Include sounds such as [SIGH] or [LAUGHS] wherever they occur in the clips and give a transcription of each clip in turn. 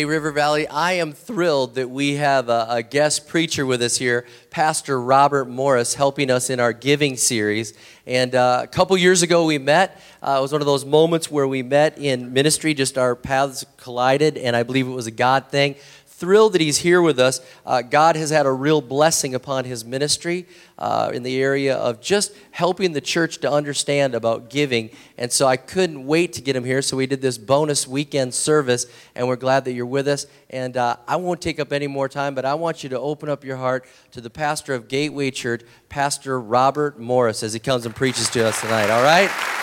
Hey, River Valley, I am thrilled that we have a, a, guest preacher with us here, Pastor Robert Morris, helping us in our giving series. And uh, a couple years ago, we met. Uh, it was one of those moments where we met in ministry, just our paths collided, and I believe it was a God thing thrilled that he's here with us. Uh, God has had a real blessing upon his ministry uh, in the area of just helping the church to understand about giving. And so I couldn't wait to get him here. So we did this bonus weekend service, and we're glad that you're with us. And uh, I won't take up any more time, but I want you to open up your heart to the pastor of Gateway Church, Pastor Robert Morris, as he comes and preaches to us tonight. All right?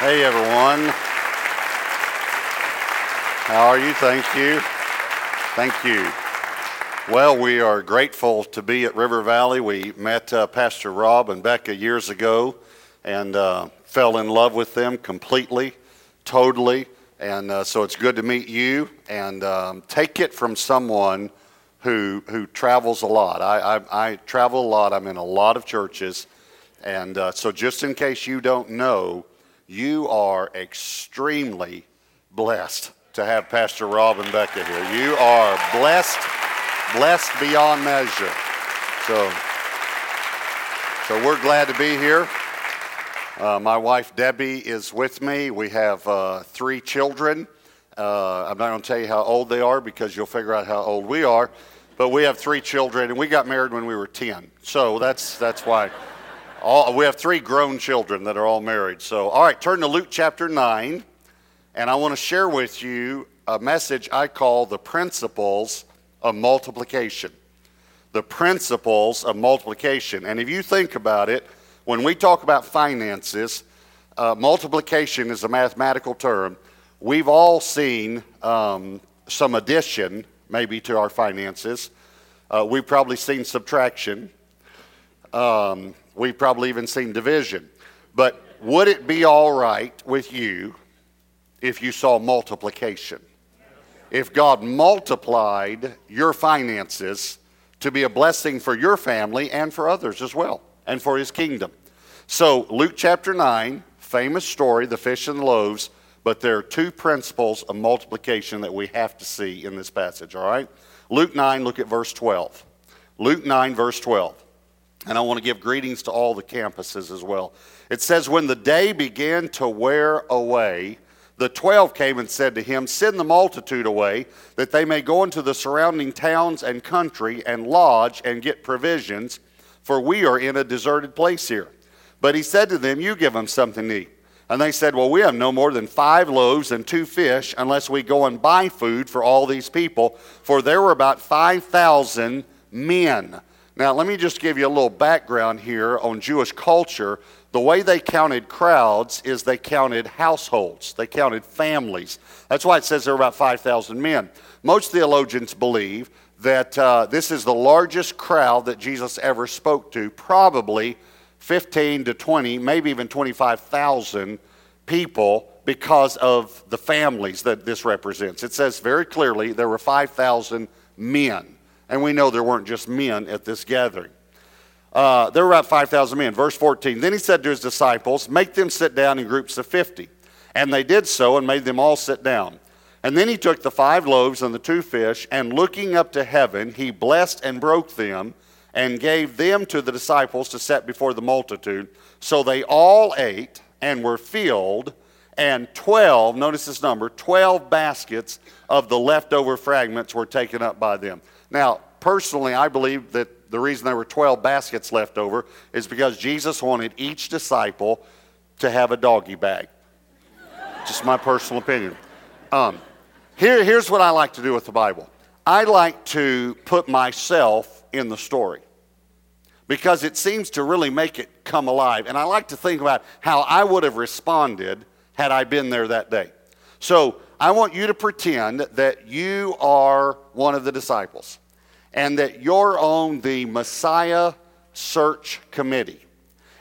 Hey everyone. How are you? Thank you. Thank you. Well, we are grateful to be at River Valley. We met uh, Pastor Rob and Becca years ago and uh, fell in love with them completely, totally. And uh, so it's good to meet you and um, take it from someone who, who travels a lot. I, I, I, travel a lot, I'm in a lot of churches. And uh, so, just in case you don't know, you are extremely blessed to have Pastor Rob and Becca here. You are blessed, blessed beyond measure. So, so we're glad to be here. Uh, my wife Debbie is with me. We have uh, three children. Uh, I'm not going to tell you how old they are because you'll figure out how old we are. But we have three children, and we got married when we were 10. So that's, that's why. All, we have three grown children that are all married. So, all right, turn to Luke chapter 9, and I want to share with you a message I call the principles of multiplication. The principles of multiplication. And if you think about it, when we talk about finances, uh, multiplication is a mathematical term. We've all seen um, some addition, maybe, to our finances. Uh, we've probably seen subtraction. Um, We've probably even seen division. But would it be all right with you if you saw multiplication? If God multiplied your finances to be a blessing for your family and for others as well, and for his kingdom. So, Luke chapter 9, famous story, the fish and the loaves, but there are two principles of multiplication that we have to see in this passage, all right? Luke 9, look at verse 12. Luke 9, verse 12. And I want to give greetings to all the campuses as well. It says, When the day began to wear away, the twelve came and said to him, Send the multitude away, that they may go into the surrounding towns and country and lodge and get provisions, for we are in a deserted place here. But he said to them, You give them something to eat. And they said, Well, we have no more than five loaves and two fish, unless we go and buy food for all these people. For there were about 5,000 men. Now, let me just give you a little background here on Jewish culture. The way they counted crowds is they counted households, they counted families. That's why it says there were about 5,000 men. Most theologians believe that uh, this is the largest crowd that Jesus ever spoke to, probably 15 to 20, maybe even 25,000 people because of the families that this represents. It says very clearly there were 5,000 men. And we know there weren't just men at this gathering. Uh, there were about 5,000 men. Verse 14 Then he said to his disciples, Make them sit down in groups of 50. And they did so and made them all sit down. And then he took the five loaves and the two fish, and looking up to heaven, he blessed and broke them and gave them to the disciples to set before the multitude. So they all ate and were filled, and 12, notice this number, 12 baskets of the leftover fragments were taken up by them. Now, personally, I believe that the reason there were 12 baskets left over is because Jesus wanted each disciple to have a doggy bag. Just my personal opinion. Um, here, here's what I like to do with the Bible I like to put myself in the story because it seems to really make it come alive. And I like to think about how I would have responded had I been there that day. So I want you to pretend that you are one of the disciples and that you're on the Messiah search committee.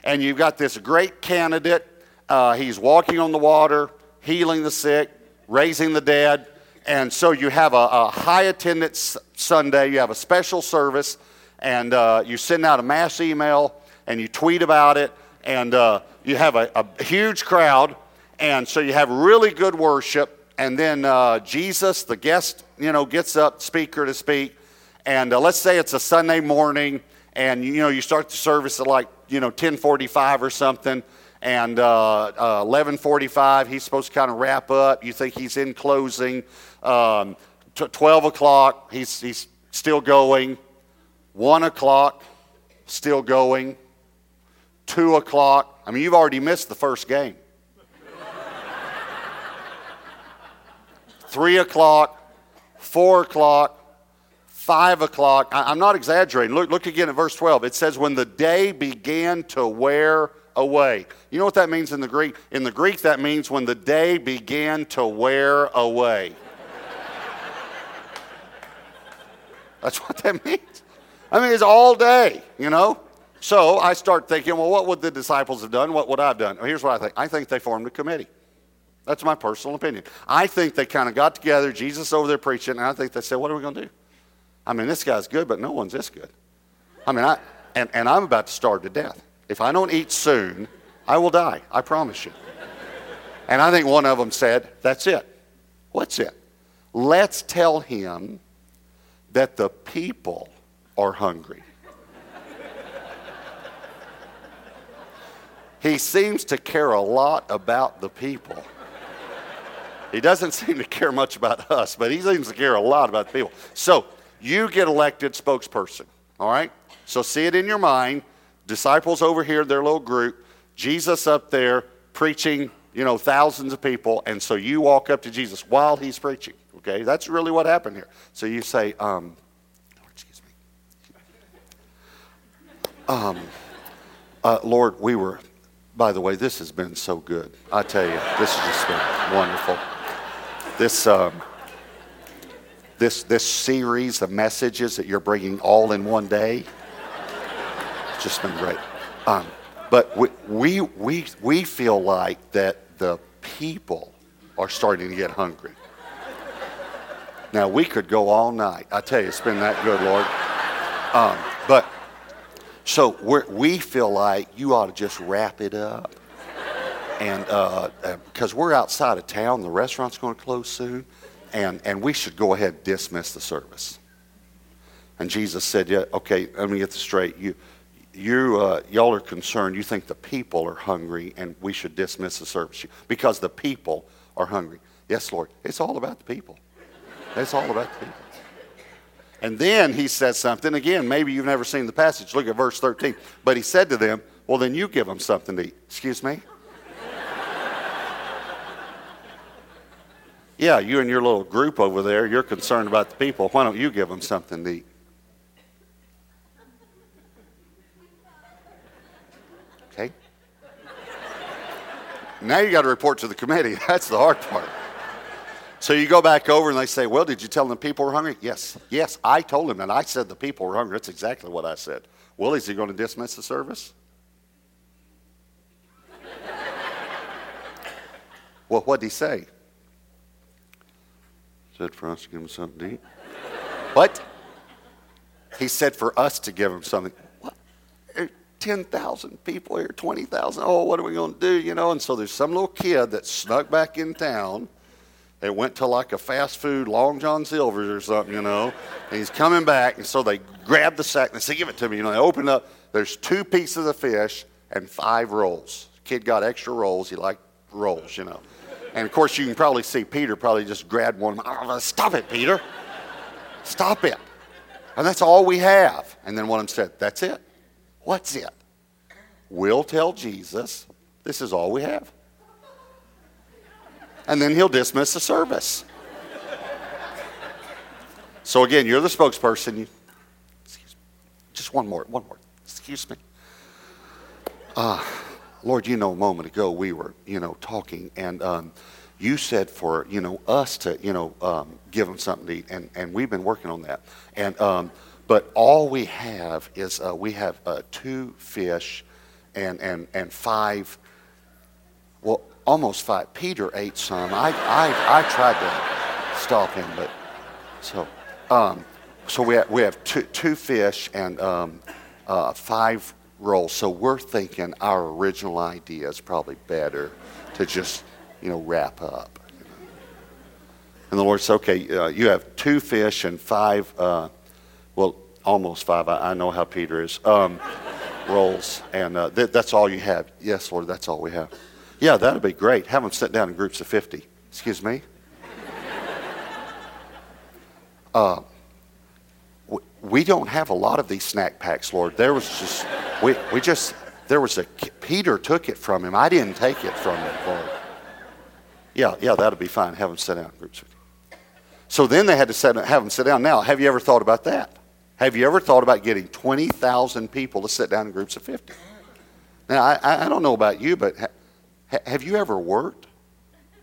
And you've got this great candidate. Uh, he's walking on the water, healing the sick, raising the dead. And so you have a, a high attendance Sunday, you have a special service, and uh, you send out a mass email and you tweet about it and uh, you have a, a, huge crowd, and so you have really good worship, and then uh, Jesus, the guest, you know, gets up, speaker to speak, and uh, let's say it's a Sunday morning, and you know you start the service at like you know 10:45 or something, and 11:45 uh, uh, he's supposed to kind of wrap up. You think he's in closing. Um, 12 o'clock he's he's still going. One o'clock still going. Two o'clock. I mean, you've already missed the first game. Three o'clock, four o'clock, five o'clock. I, am not exaggerating. Look, look again at verse 12. It says, When the day began to wear away. You know what that means in the Greek? In the Greek, that means when the day began to wear away. [LAUGHS] That's what that means. I mean, it's all day, you know? So I start thinking, well, what would the disciples have done? What would I have done? Well, here's what I think I think they formed a committee. That's my personal opinion. I think they kind of got together, Jesus over there preaching, and I think they said, what are we going to do? I mean, this guy's good, but no one's this good. I mean, I, and, and I'm about to starve to death. If I don't eat soon, I will die. I promise you. And I think one of them said, that's it. What's it? Let's tell him that the people are hungry. he seems to care a lot about the people. He doesn't [LAUGHS] seem to care much about us, but he seems to care a lot about people. So you get elected spokesperson, all right? So see it in your mind. Disciples over here, their little group, Jesus up there preaching, you know, thousands of people, and so you walk up to Jesus while he's preaching. Okay, that's really what happened here. So you say, um, excuse me. Um, uh, Lord, we were, by the way, this has been so good. I tell you, this has just been wonderful. This, um, this, this series of messages that you're bringing all in one day, it's just been great. Um, but we, we, we, we feel like that the people are starting to get hungry. Now, we could go all night. I tell you, it's been that good, Lord. Um, but so we feel like you ought to just wrap it up. And because uh, uh we're outside of town, the restaurant's going to close soon, and, and we should go ahead and dismiss the service. And Jesus said, Yeah, okay, let me get this straight. You, you, uh, y'all are concerned. You think the people are hungry, and we should dismiss the service because the people are hungry. Yes, Lord. It's all about the people. It's all about the people. And then he says something again. Maybe you've never seen the passage. Look at verse 13. But he said to them, Well, then you give them something to eat. Excuse me? Yeah, you and your little group over there, you're concerned about the people. Why don't you give them something to eat? Okay? Now you got to report to the committee. [LAUGHS] That's the hard part. So you go back over and they say, Well, did you tell them the people were hungry? Yes. Yes, I told them, and I said the people were hungry. That's exactly what I said. Well, is he going to dismiss the service? well, what did he say? Said for us to give him something to eat. what? He said for us to give him something. What? 10,000 people here, 20,000. Oh, what are we going to do? You know, and so there's some little kid that snuck back in town they went to like a fast food Long John Silver's or something, you know. And he's coming back, and so they grab the sack and they say, "Give it to me." You know, they open up. There's two pieces of fish and five rolls. Kid got extra rolls. He liked rolls, you know. And of course, you can probably see Peter probably just grabbed one. Oh, stop it, Peter! Stop it! And that's all we have. And then one of them said, "That's it. What's it? We'll tell Jesus. This is all we have." and then he'll dismiss the service. So again, you're the spokesperson. You, excuse me, just one more, one more. Excuse me. Uh, Lord, you know, a moment ago we were, you know, talking, and um, you said for, you know, us to, you know, um, give them something to eat, and, and we've been working on that. And um, but all we have is uh, we have uh, two fish, and and and five. Well, almost five. Peter ate some. I, I, I tried to stop him, but so um, so we have, we have two, two fish and um, uh, five roll. So we're thinking our original idea is probably better to just, you know, wrap up. And the Lord said, okay, uh, you have two fish and five, uh, well, almost five. I, I, know how Peter is. Um, [LAUGHS] rolls. And uh, th- that's all you have. Yes, Lord, that's all we have. Yeah, that'd be great. Have them sit down in groups of 50. Excuse me? [LAUGHS] We don't have a lot of these snack packs, Lord. There was just, we, we just, there was a, Peter took it from him. I didn't take it from him, Lord. Yeah, yeah, that'll be fine. Have them sit down in groups. So then they had to sit, have them sit down. Now, have you ever thought about that? Have you ever thought about getting 20,000 people to sit down in groups of 50? Now, I, I don't know about you, but ha, have you ever worked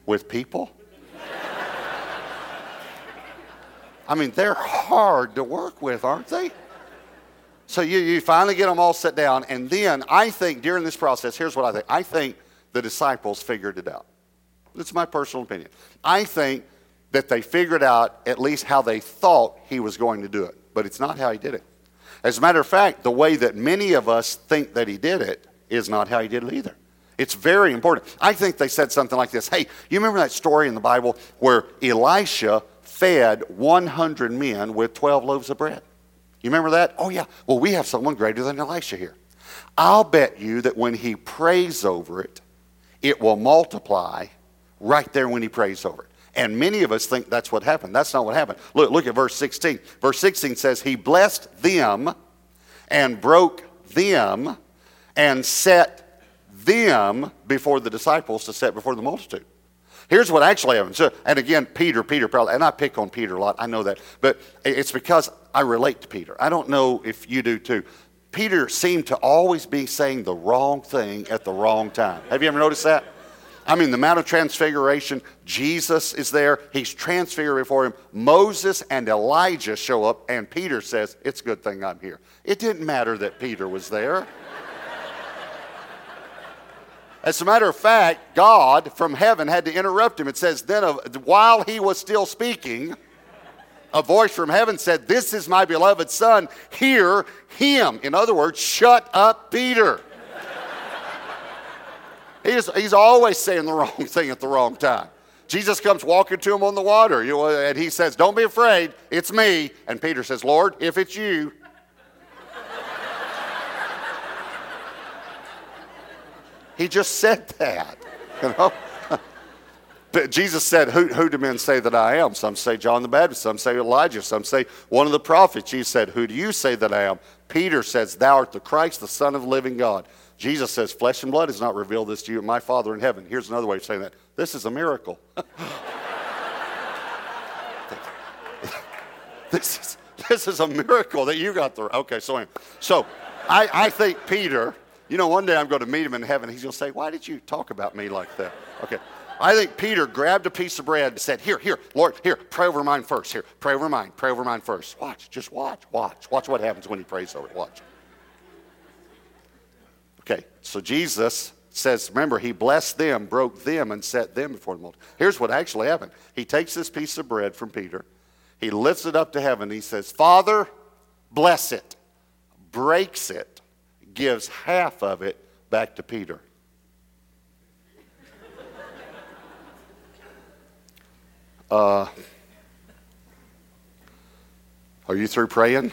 with people? I mean, they're hard to work with, aren't they? So you, you finally get them all set down, and then I think during this process, here's what I think. I think the disciples figured it out. It's my personal opinion. I think that they figured out at least how they thought he was going to do it, but it's not how he did it. As a matter of fact, the way that many of us think that he did it is not how he did it either. It's very important. I think they said something like this Hey, you remember that story in the Bible where Elisha fed 100 men with 12 loaves of bread. You remember that? Oh, yeah. Well, we have someone greater than Elisha here. I'll bet you that when he prays over it, it will multiply right there when he prays over it. And many of us think that's what happened. That's not what happened. Look, look at verse 16. Verse 16 says, He blessed them and broke them and set them before the disciples to set before the multitude. Here's what actually happened. So, and again, Peter, Peter, probably, and I pick on Peter a lot. I know that. But it's because I relate to Peter. I don't know if you do too. Peter seemed to always be saying the wrong thing at the wrong time. Have you ever noticed that? I mean, the Mount of Transfiguration, Jesus is there. He's transfigured before him. Moses and Elijah show up, and Peter says, It's a good thing I'm here. It didn't matter that Peter was there. As a matter of fact, God from heaven had to interrupt him. It says, then while he was still speaking, a voice from heaven said, This is my beloved son, hear him. In other words, shut up, Peter. he's, he's always saying the wrong [LAUGHS] thing at the wrong time. Jesus comes walking to him on the water, you know, and he says, Don't be afraid, it's me. And Peter says, Lord, if it's you, He just said that. [LAUGHS] You know? Jesus said, who, who, do men say that I am? Some say John the Baptist, some say Elijah, some say one of the prophets. Jesus said, Who do you say that I am? Peter says, Thou art the Christ, the Son of the living God. Jesus says, Flesh and blood has not revealed this to you, my Father in heaven. Here's another way of saying that. This is a miracle. [LAUGHS] this, is, this is a miracle that you got the. Okay, so, so I, I think Peter you know, one day I'm going to meet him in heaven. He's going to say, Why did you talk about me like that? Okay. I think Peter grabbed a piece of bread and said, Here, here, Lord, here, pray over mine first. Here, pray over mine, pray over mine first. Watch, just watch, watch. Watch what happens when he prays over it. Watch. Okay, so Jesus says, remember, he blessed them, broke them, and set them before the multitude. Here's what actually happened. He takes this piece of bread from Peter, he lifts it up to heaven, he says, Father, bless it, breaks it, gives half of it back to Peter. Uh, are you through praying?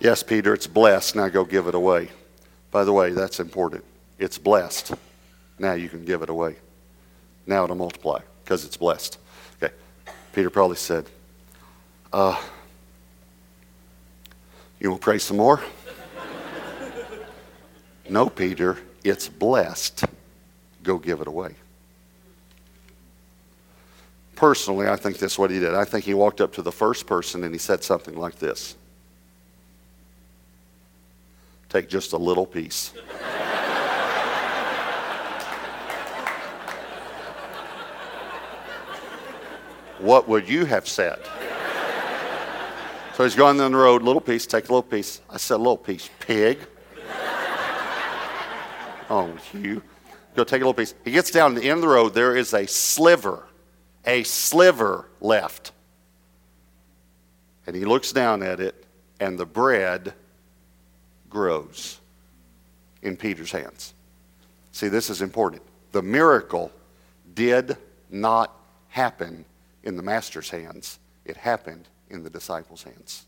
yes, Peter, it's blessed. Now go give it away. By the way, that's important. It's blessed. Now you can give it away. Now it'll multiply because it's blessed. Okay. Peter probably said, uh, you want to pray some more? no, Peter, it's blessed. Go give it away. Personally, I think that's what he did. I think he walked up to the first person and he said something like this Take just a little piece. what would you have said? So he's going down the road, little piece, take a little piece. I said, little piece, pig. [LAUGHS] oh, you. Go take a little piece. He gets down to the end of the road. There is a sliver, a sliver left. And he looks down at it, and the bread grows in Peter's hands. See, this is important. The miracle did not happen in the master's hands, it happened in the disciples' hands.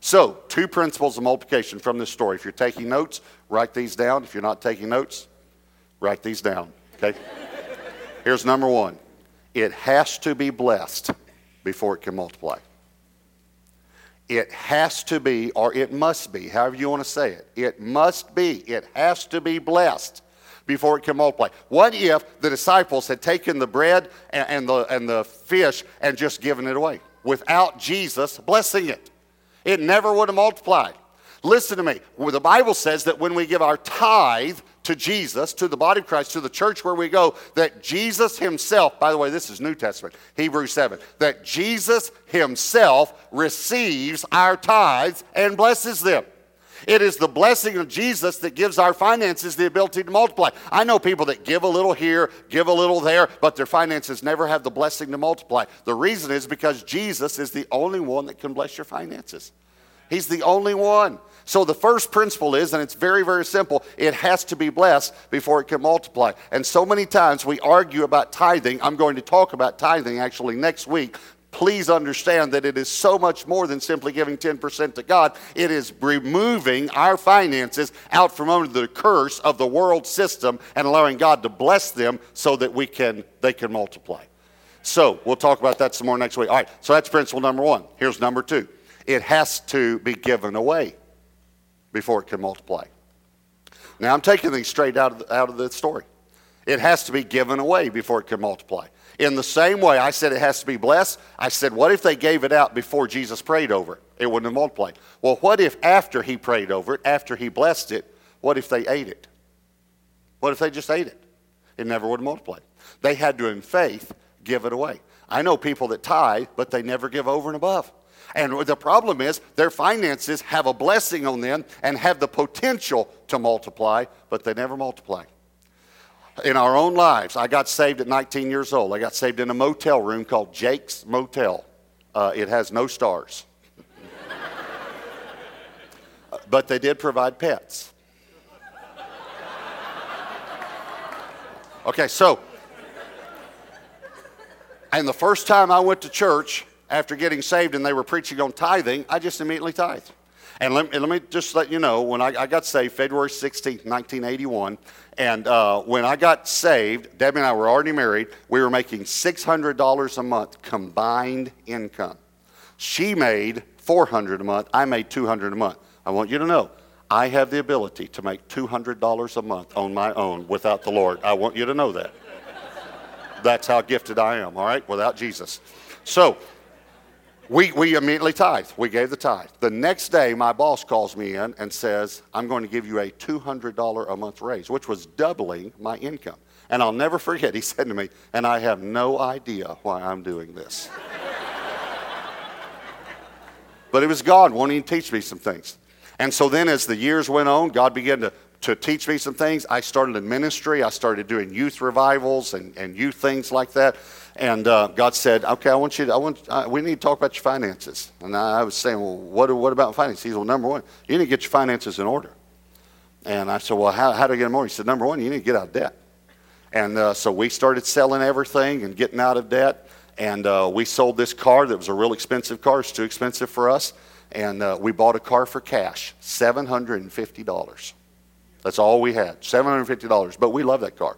So, two principles of multiplication from this story. If you're taking notes, write these down. If you're not taking notes, write these down. Okay? Here's number one it has to be blessed before it can multiply. It has to be, or it must be, however you want to say it. It must be. It has to be blessed before it can multiply. What if the disciples had taken the bread and, the, and the fish and just given it away without Jesus blessing it? It never would have multiplied. Listen to me. The Bible says that when we give our tithe to Jesus, to the body of Christ, to the church where we go, that Jesus Himself, by the way, this is New Testament, Hebrews 7, that Jesus Himself receives our tithes and blesses them. It is the blessing of Jesus that gives our finances the ability to multiply. I know people that give a little here, give a little there, but their finances never have the blessing to multiply. The reason is because Jesus is the only one that can bless your finances. He's the only one. So the first principle is, and it's very, very simple, it has to be blessed before it can multiply. And so many times we argue about tithing. I'm going to talk about tithing actually next week. Please understand that it is so much more than simply giving 10% to God. It is removing our finances out from under the curse of the world system and allowing God to bless them so that we can they can multiply. So we'll talk about that some more next week. All right, so that's principle number one. Here's number two it has to be given away before it can multiply. Now, I'm taking things straight out of out of the story. It has to be given away before it can multiply. In the same way, I said it has to be blessed. I said, what if they gave it out before Jesus prayed over it? It wouldn't have multiplied. Well, what if after he prayed over it, after he blessed it, what if they ate it? What if they just ate it? It never would have multiplied. They had to, in faith, give it away. I know people that tithe, but they never give over and above. And the problem is their finances have a blessing on them and have the potential to multiply, but they never multiply. In our own lives, I got saved at 19 years old. I got saved in a motel room called Jake's Motel. Uh, it has no stars. [LAUGHS] but they did provide pets. Okay, so, and the first time I went to church, after getting saved and they were preaching on tithing, I just immediately tithed. And let, let me just let you know, when I, I got saved February 16, 1981, and uh, when I got saved, Debbie and I were already married. We were making $600 a month combined income. She made 400 a month. I made 200 a month. I want you to know, I have the ability to make $200 a month on my own without the Lord. I want you to know that. That's how gifted I am, all right, without Jesus. So, we, we immediately tithe. We gave the tithe. The next day, my boss calls me in and says, I'm going to give you a $200 a month raise, which was doubling my income. And I'll never forget, he [LAUGHS] said to me, and I have no idea why I'm doing this. [LAUGHS] but it was God wanting to teach me some things. And so then, as the years went on, God began to, to teach me some things. I started in ministry, I started doing youth revivals and, and youth things like that. And uh, God said, "Okay, I want you. To, I want. Uh, we need to talk about your finances." And I was saying, "Well, what? What about finances?" He said, "Well, number one, you need to get your finances in order." And I said, "Well, how, how do I get them in order?" He said, "Number one, you need to get out of debt." And uh, so we started selling everything and getting out of debt. And uh, we sold this car that was a real expensive car. It's too expensive for us. And uh, we bought a car for cash, seven hundred and fifty dollars. That's all we had, seven hundred and fifty dollars. But we love that car.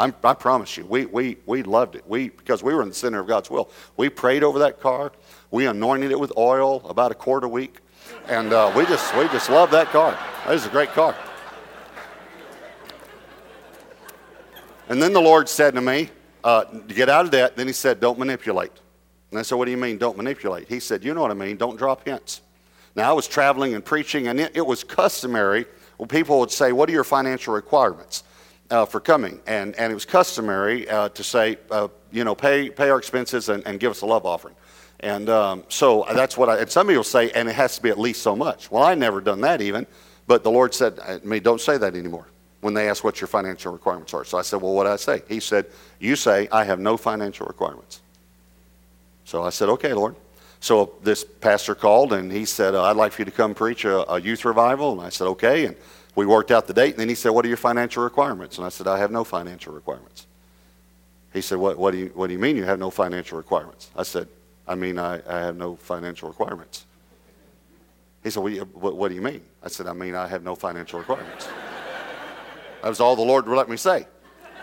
I'm, i promise you, we, we, we loved it. We, because we were in the center of God's will. We prayed over that car. We anointed it with oil about a quart a week. And uh, we, just, we just loved that car. It was a great car. And then the Lord said to me, uh, get out of debt. Then he said, don't manipulate. And I said, what do you mean, don't manipulate? He said, you know what I mean, don't drop hints. Now, I was traveling and preaching, and it, it was customary. Well, people would say, what are your financial requirements? Uh, for coming. And, and it was customary uh, to say, uh, you know, pay, pay our expenses and, and give us a love offering. And um, so that's what I, and some people say, and it has to be at least so much. Well, I never done that even, but the Lord said, I mean, don't say that anymore when they ask what your financial requirements are. So I said, well, what I say? He said, you say, I have no financial requirements. So I said, okay, Lord. So this pastor called and he said, uh, I'd like for you to come preach a, a youth revival. And I said, okay. And we worked out the date. And then he said, what are your financial requirements? And I said, I have no financial requirements. He said, what, what, do, you, what do you mean you have no financial requirements? I said, I mean, I, I have no financial requirements. He said, what, what do you mean? I said, I mean, I have no financial requirements. that was all the Lord would let me say.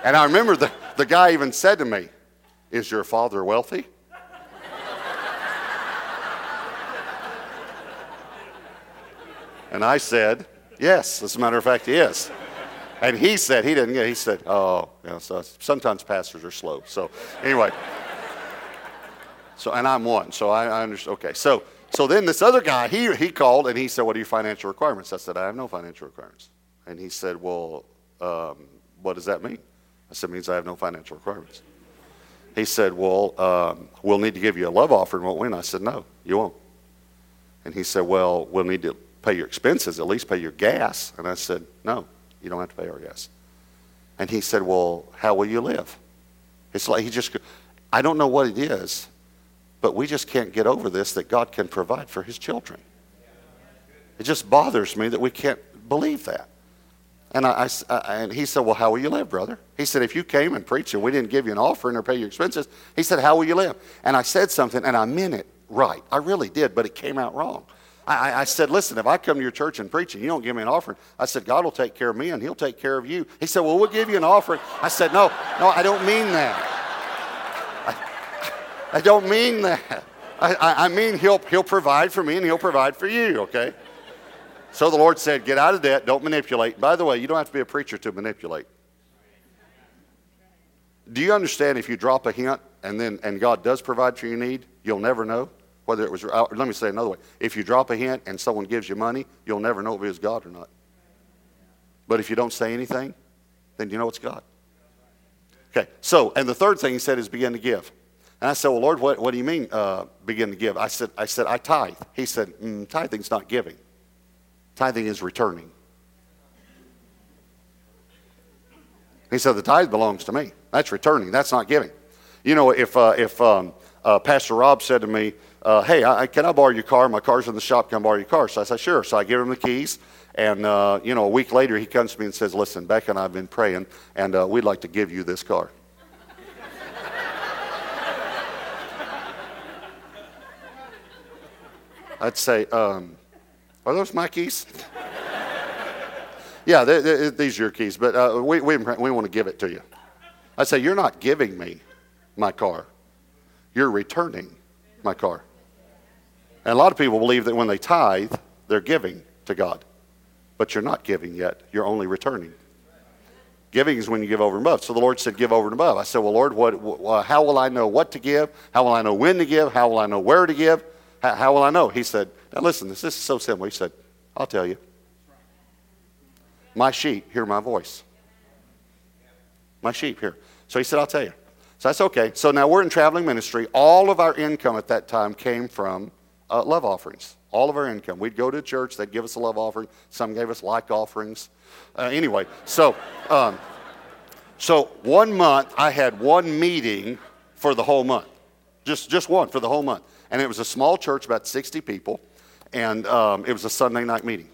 And I remember the, the guy even said to me, Is your father wealthy? And I said, Yes, as a matter of fact, he is. And he said, He didn't get He said, Oh, you know, so sometimes pastors are slow. So, anyway. So, and I'm one. So I, I understand. Okay. So, so then this other guy, he, he called and he said, What are your financial requirements? I said, I have no financial requirements. And he said, Well, um, what does that mean? I said, It means I have no financial requirements. He said, Well, um, we'll need to give you a love offering, won't we? And I said, No, you won't. And he said, Well, we'll need to pay your expenses, at least pay your gas. And I said, No, you don't have to pay our gas. And he said, Well, how will you live? It's like he just, I don't know what it is, but we just can't get over this that God can provide for his children. It just bothers me that we can't believe that. And, I, I, and he said, Well, how will you live, brother? He said, If you came and preached and we didn't give you an offering or pay your expenses, he said, How will you live? And I said something and I meant it right. I really did, but it came out wrong. I, I said, Listen, if I come to your church and preach and you don't give me an offering, I said, God will take care of me and he'll take care of you. He said, Well, we'll give you an offering. I said, No, no, I don't mean that. I, I don't mean that. I, I mean, he'll, he'll provide for me and he'll provide for you, okay? So the Lord said, Get out of debt, don't manipulate. By the way, you don't have to be a preacher to manipulate. Do you understand if you drop a hint and then and God does provide for your need, you'll never know whether it was uh, let me say another way. If you drop a hint and someone gives you money, you'll never know if it was God or not. But if you don't say anything, then you know it's God. Okay, so, and the third thing he said is begin to give. And I said, Well, Lord, what, what do you mean uh, begin to give? I said, I said, I tithe. He said, mm, tithing's not giving. Tithing is returning. He said, The tithe belongs to me. That's returning. That's not giving. You know, if, uh, if um, uh, Pastor Rob said to me, uh, Hey, I, can I borrow your car? My car's in the shop. Can I borrow your car? So I said, Sure. So I give him the keys. And, uh, you know, a week later, he comes to me and says, Listen, Beck and I have been praying, and uh, we'd like to give you this car. [LAUGHS] I'd say, um, are those my keys? [LAUGHS] yeah, they're, they're, these are your keys, but uh, we, we, we want to give it to you. I say, You're not giving me my car, you're returning my car. And a lot of people believe that when they tithe, they're giving to God. But you're not giving yet, you're only returning. Giving is when you give over and above. So the Lord said, Give over and above. I said, Well, Lord, what, how will I know what to give? How will I know when to give? How will I know where to give? How, how will I know? He said, Now listen, this, this is so simple. He said, I'll tell you. My sheep hear my voice. My sheep hear. So he said, I'll tell you. So that's okay. So now we're in traveling ministry. All of our income at that time came from uh, love offerings. All of our income. We'd go to church, they'd give us a love offering. Some gave us like offerings. Uh, anyway, so, um, so one month I had one meeting for the whole month. Just, just one for the whole month. And it was a small church, about 60 people, and um, it was a Sunday night meeting.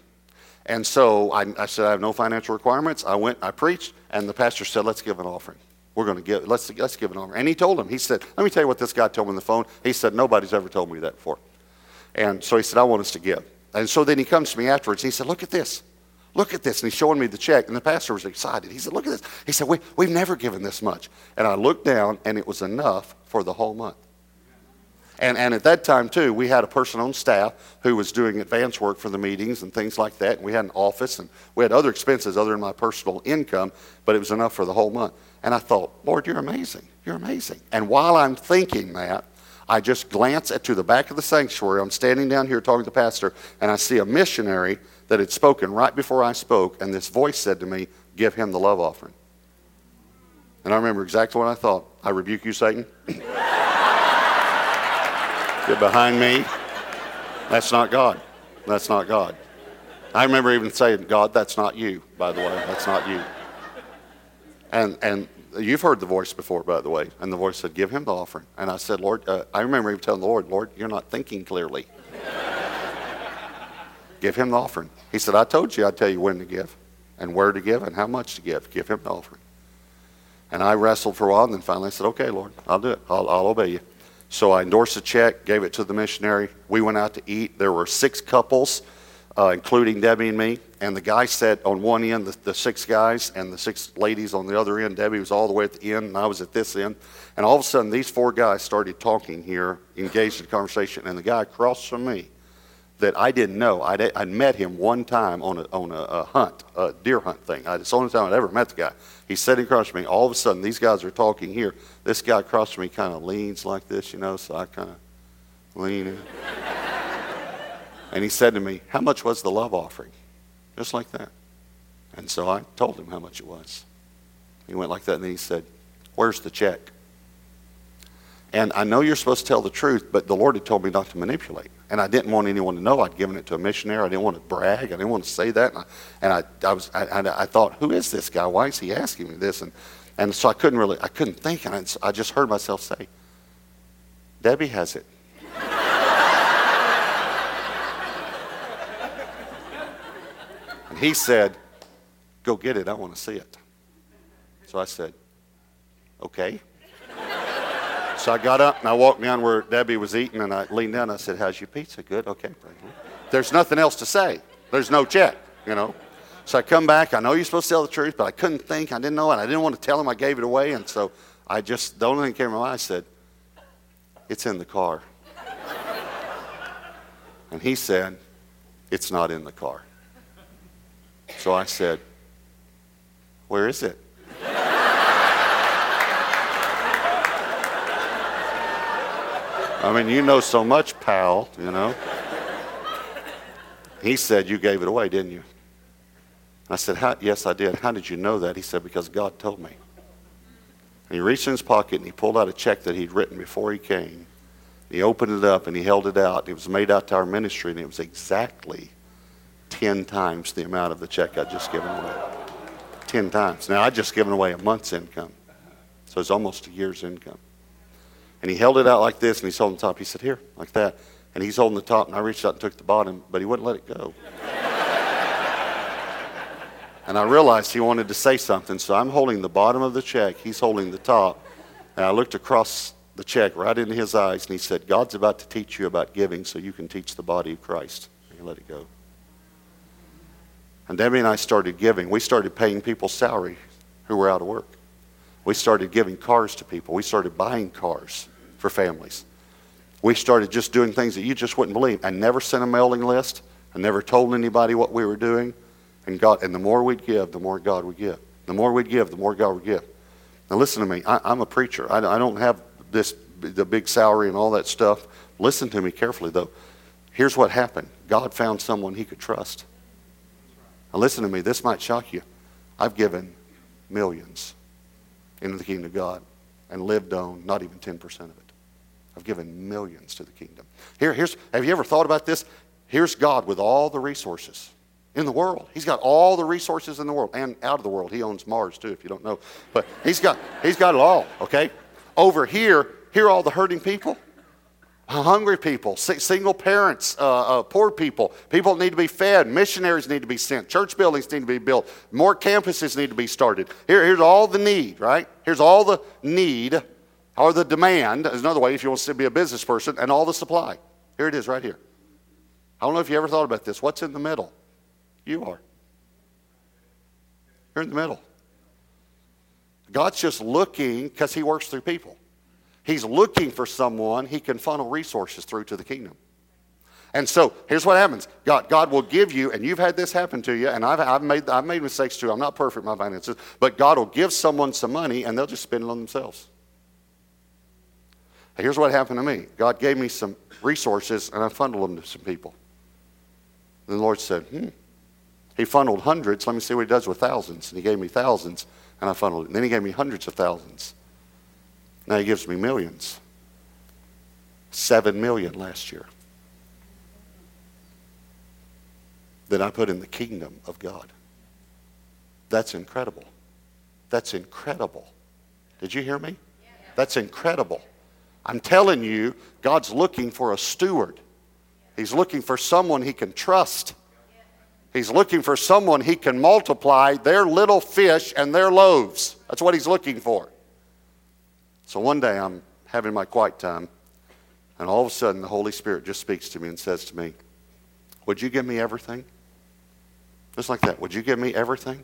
And so I, I, said, I have no financial requirements. I went, I preached, and the pastor said, let's give an offering. We're going to give, let's, let's give an offering. And he told him, he said, let me tell you what this guy told me on the phone. He said, nobody's ever told me that before. And so he said, I want us to give. And so then he comes to me afterwards. He said, look at this. Look at this. And he's showing me the check. And the pastor was excited. He said, look at this. He said, we, we've never given this much. And I looked down, and it was enough for the whole month. And, and at that time, too, we had a person on staff who was doing advance work for the meetings and things like that. And we had an office and we had other expenses other than my personal income, but it was enough for the whole month. And I thought, Lord, you're amazing. You're amazing. And while I'm thinking that, I just glance at, to the back of the sanctuary. I'm standing down here talking to the pastor, and I see a missionary that had spoken right before I spoke, and this voice said to me, Give him the love offering. And I remember exactly what I thought. I rebuke you, Satan. [LAUGHS] Get behind me. That's not God. That's not God. I remember even saying, God, that's not you, by the way. That's not you. And, and you've heard the voice before, by the way. And the voice said, Give him the offering. And I said, Lord, uh, I remember even telling the Lord, Lord, you're not thinking clearly. [LAUGHS] give him the offering. He said, I told you I'd tell you when to give and where to give and how much to give. Give him the offering. And I wrestled for a while and then finally I said, Okay, Lord, I'll do it. I'll, I'll obey you. So I endorsed a check, gave it to the missionary. We went out to eat. There were six couples, uh, including Debbie and me. And the guy sat on one end, the, the six guys, and the six ladies on the other end. Debbie was all the way at the end, and I was at this end. And all of a sudden, these four guys started talking here, engaged in conversation. And the guy across from me that I didn't know, I'd, I'd met him one time on a, on a, a hunt, a deer hunt thing. It's the only time I'd ever met the guy. He's sitting across from me. All of a sudden, these guys are talking here. This guy across from me kind of leans like this, you know, so I kind of lean in. And he said to me, How much was the love offering? Just like that. And so I told him how much it was. He went like that, and then he said, Where's the check? And I know you're supposed to tell the truth, but the Lord had told me not to manipulate. And I didn't want anyone to know I'd given it to a missionary. I didn't want to brag. I didn't want to say that. And I, and I, I was, I, I, thought, who is this guy? Why is he asking me this? And, and so I couldn't really, I couldn't think. And I, I just heard myself say, Debbie has it. And he said, go get it. I want to see it. So I said, okay. So I got up and I walked down where Debbie was eating and I leaned down and I said, How's your pizza? Good? Okay. There's nothing else to say. There's no check, you know. So I come back. I know you're supposed to tell the truth, but I couldn't think. I didn't know and I didn't want to tell him I gave it away. And so I just, the only thing came to my mind, I said, It's in the car. and he said, It's not in the car. So I said, Where is it? I mean, you know so much, pal, you know. He said, You gave it away, didn't you? I said, Yes, I did. How did you know that? He said, Because God told me. And he reached in his pocket and he pulled out a check that he'd written before he came. He opened it up and he held it out. It was made out to our ministry and it was exactly 10 times the amount of the check I'd just given away. 10 times. Now, I'd just given away a month's income. So it's almost a year's income. And he held it out like this, and he's holding the top. He said, Here, like that. And he's holding the top, and I reached out and took the bottom, but he wouldn't let it go. [LAUGHS] and I realized he wanted to say something, so I'm holding the bottom of the check. He's holding the top. And I looked across the check right into his eyes, and he said, God's about to teach you about giving so you can teach the body of Christ. And he let it go. And Debbie and I started giving. We started paying people's salary who were out of work. We started giving cars to people. We started buying cars for families. We started just doing things that you just wouldn't believe. I never sent a mailing list. I never told anybody what we were doing. And God, and the more we'd give, the more God would give. The more we'd give, the more God would give. Now listen to me. I, am a preacher. I, I don't have this the big salary and all that stuff. Listen to me carefully though. Here's what happened. God found someone he could trust. Now listen to me. This might shock you. I've given millions into the kingdom of God and lived on not even 10% of it. I've given millions to the kingdom. Here, here's, have you ever thought about this? Here's God with all the resources in the world. He's got all the resources in the world and out of the world. He owns Mars too, if you don't know. But he's got, he's got it all, okay? Over here, here are all the hurting people, hungry people, single parents, uh, uh, poor people, people need to be fed, missionaries need to be sent, church buildings need to be built, more campuses need to be started. Here, here's all the need, right? Here's all the need or the demand is another way if you want to be a business person, and all the supply. Here it is right here. I don't know if you ever thought about this. What's in the middle? You are. You're in the middle. God's just looking because He works through people. He's looking for someone He can funnel resources through to the kingdom. And so here's what happens God, God will give you, and you've had this happen to you, and I've, I've, made, I've made mistakes too. I'm not perfect in my finances, but God will give someone some money and they'll just spend it on themselves. Here's what happened to me God gave me some resources, and I funneled them to some people. And the Lord said, hmm. He funneled hundreds. Let me see what he does with thousands. And he gave me thousands, and I funneled it. And then he gave me hundreds of thousands. Now he gives me millions. Seven million last year. That I put in the kingdom of God. That's incredible. That's incredible. Did you hear me? That's incredible. I'm telling you, God's looking for a steward. He's looking for someone he can trust. He's looking for someone he can multiply their little fish and their loaves. That's what he's looking for. So one day I'm having my quiet time, and all of a sudden the Holy Spirit just speaks to me and says to me, Would you give me everything? Just like that. Would you give me everything?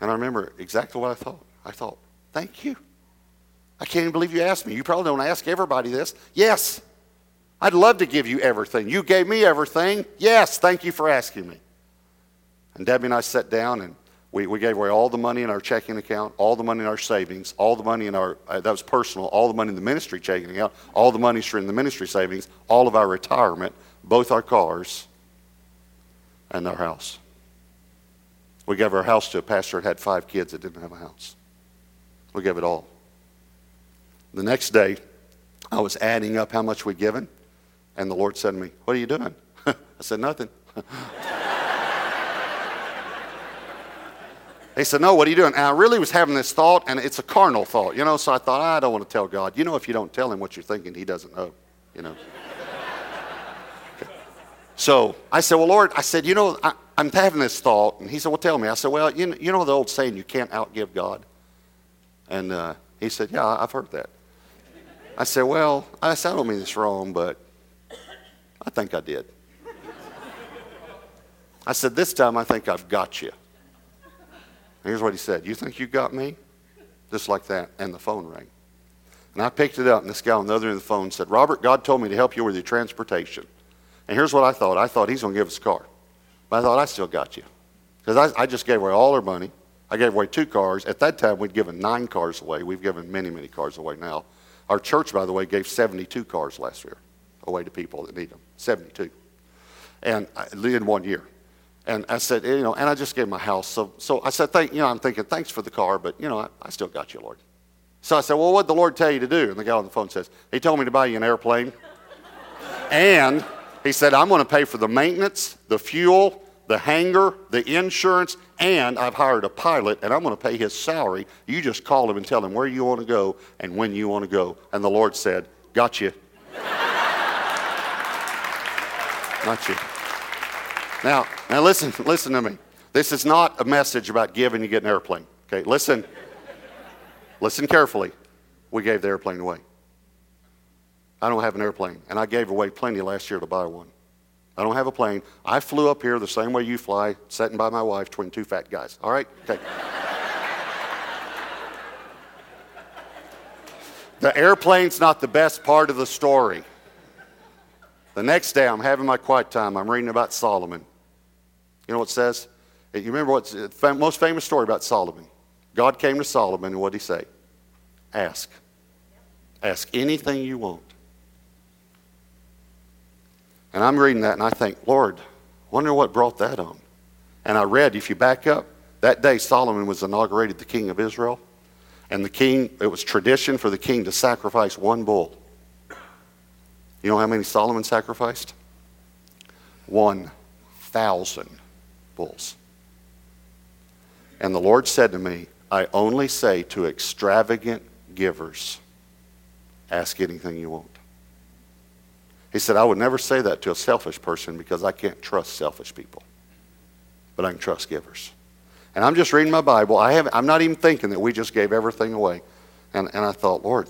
And I remember exactly what I thought. I thought, Thank you. I can't even believe you asked me. You probably don't ask everybody this. Yes. I'd love to give you everything. You gave me everything. Yes, thank you for asking me. And Debbie and I sat down and we, we gave away all the money in our checking account, all the money in our savings, all the money in our, uh, that was personal, all the money in the ministry checking account, all the money in the ministry savings, all of our retirement, both our cars, and our house. We gave our house to a pastor that had five kids that didn't have a house. We gave it all. The next day, I was adding up how much we'd given, and the Lord said to me, What are you doing? [LAUGHS] I said, Nothing. [LAUGHS] he said, No, what are you doing? And I really was having this thought, and it's a carnal thought, you know, so I thought, I don't want to tell God. You know, if you don't tell him what you're thinking, he doesn't know, you know. [LAUGHS] So I said, Well, Lord, I said, You know, I, am having this thought. And he said, Well, tell me. I said, Well, you know, you know the old saying, you can't outgive God? And uh, he said, Yeah, I've heard that. I said, Well, I said, I don't mean this wrong, but I think I did. I said, This time I think I've got you. Here's what he said You think you got me? Just like that. And the phone rang. And I picked it up, and this guy on the other end of the phone said, Robert, God told me to help you with your transportation. And here's what I thought I thought he's going to give us a car. But I thought, I still got you. Because I, I just gave away all our money. I gave away two cars. At that time, we'd given nine cars away. We've given many, many cars away now. Our church, by the way, gave 72 cars last year away to people that need them. 72. And uh, in one year. And I said, eh, you know, and I just gave my house. So, so I said, thank, you know, I'm thinking, thanks for the car, but, you know, I, I still got you, Lord. So I said, well, what did the Lord tell you to do? And the guy on the phone says, he told me to buy you an airplane. [LAUGHS] and he said, I'm going to pay for the maintenance, the fuel, the hangar, the insurance, and I've hired a pilot and I'm going to pay his salary. You just call him and tell him where you want to go and when you want to go. And the Lord said, Got you. Not you. Now, now listen, listen to me. This is not a message about giving you get an airplane. Okay, listen. listen carefully. We gave the airplane away. I don't have an airplane, and I gave away plenty last year to buy one. I don't have a plane. I flew up here the same way you fly, sitting by my wife between two fat guys. All right? Okay. the airplane's not the best part of the story. The next day, I'm having my quiet time. I'm reading about Solomon. You know what it says? You remember what's the most famous story about Solomon? God came to Solomon, and what did he say? Ask. Ask anything you want. And I'm reading that and I think, Lord, wonder what brought that on. And I read, if you back up, that day Solomon was inaugurated the king of Israel. And the king, it was tradition for the king to sacrifice one bull. You know how many Solomon sacrificed? 1,000 bulls. And the Lord said to me, I only say to extravagant givers, ask anything you want. He said, I would never say that to a selfish person because I can't trust selfish people. But I can trust givers. And I'm just reading my Bible. I have, I'm not even thinking that we just gave everything away. And, and I thought, Lord,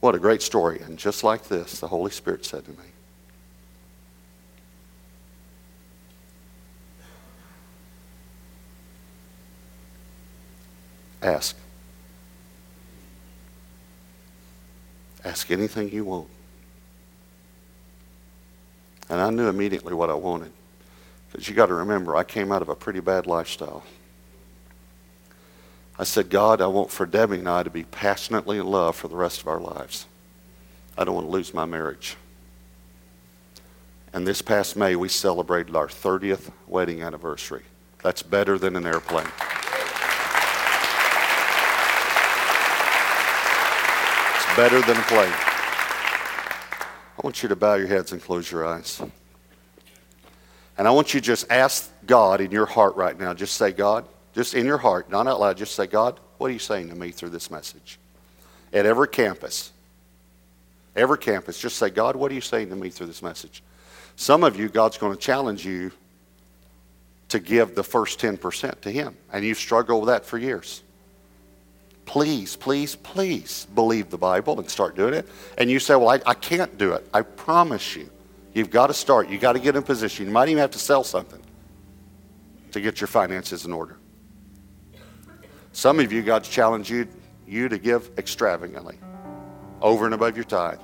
what a great story. And just like this, the Holy Spirit said to me, Ask. Ask anything you want. And I knew immediately what I wanted. Because you got to remember, I came out of a pretty bad lifestyle. I said, God, I want for Debbie and I to be passionately in love for the rest of our lives. I don't want to lose my marriage. And this past May, we celebrated our 30th wedding anniversary. That's better than an airplane. Better than a plane. I want you to bow your heads and close your eyes. And I want you to just ask God in your heart right now, just say, God, just in your heart, not out loud, just say, God, what are you saying to me through this message? At every campus, every campus, just say, God, what are you saying to me through this message? Some of you, God's going to challenge you to give the first 10% to Him, and you've struggled with that for years. Please, please, please believe the Bible and start doing it. And you say, Well, I, I can't do it. I promise you. You've got to start. You've got to get in position. You might even have to sell something to get your finances in order. Some of you, God's challenged you, you to give extravagantly, over and above your tithe.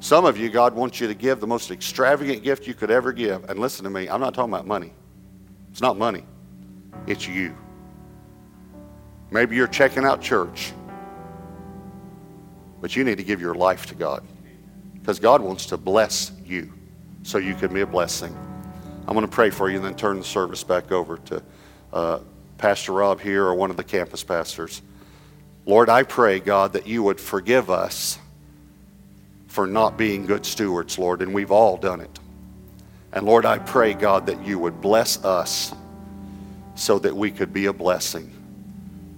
Some of you, God wants you to give the most extravagant gift you could ever give. And listen to me, I'm not talking about money. It's not money, it's you. Maybe you're checking out church, but you need to give your life to God because God wants to bless you so you can be a blessing. I'm going to pray for you and then turn the service back over to uh, Pastor Rob here or one of the campus pastors. Lord, I pray, God, that you would forgive us for not being good stewards, Lord, and we've all done it. And Lord, I pray, God, that you would bless us so that we could be a blessing.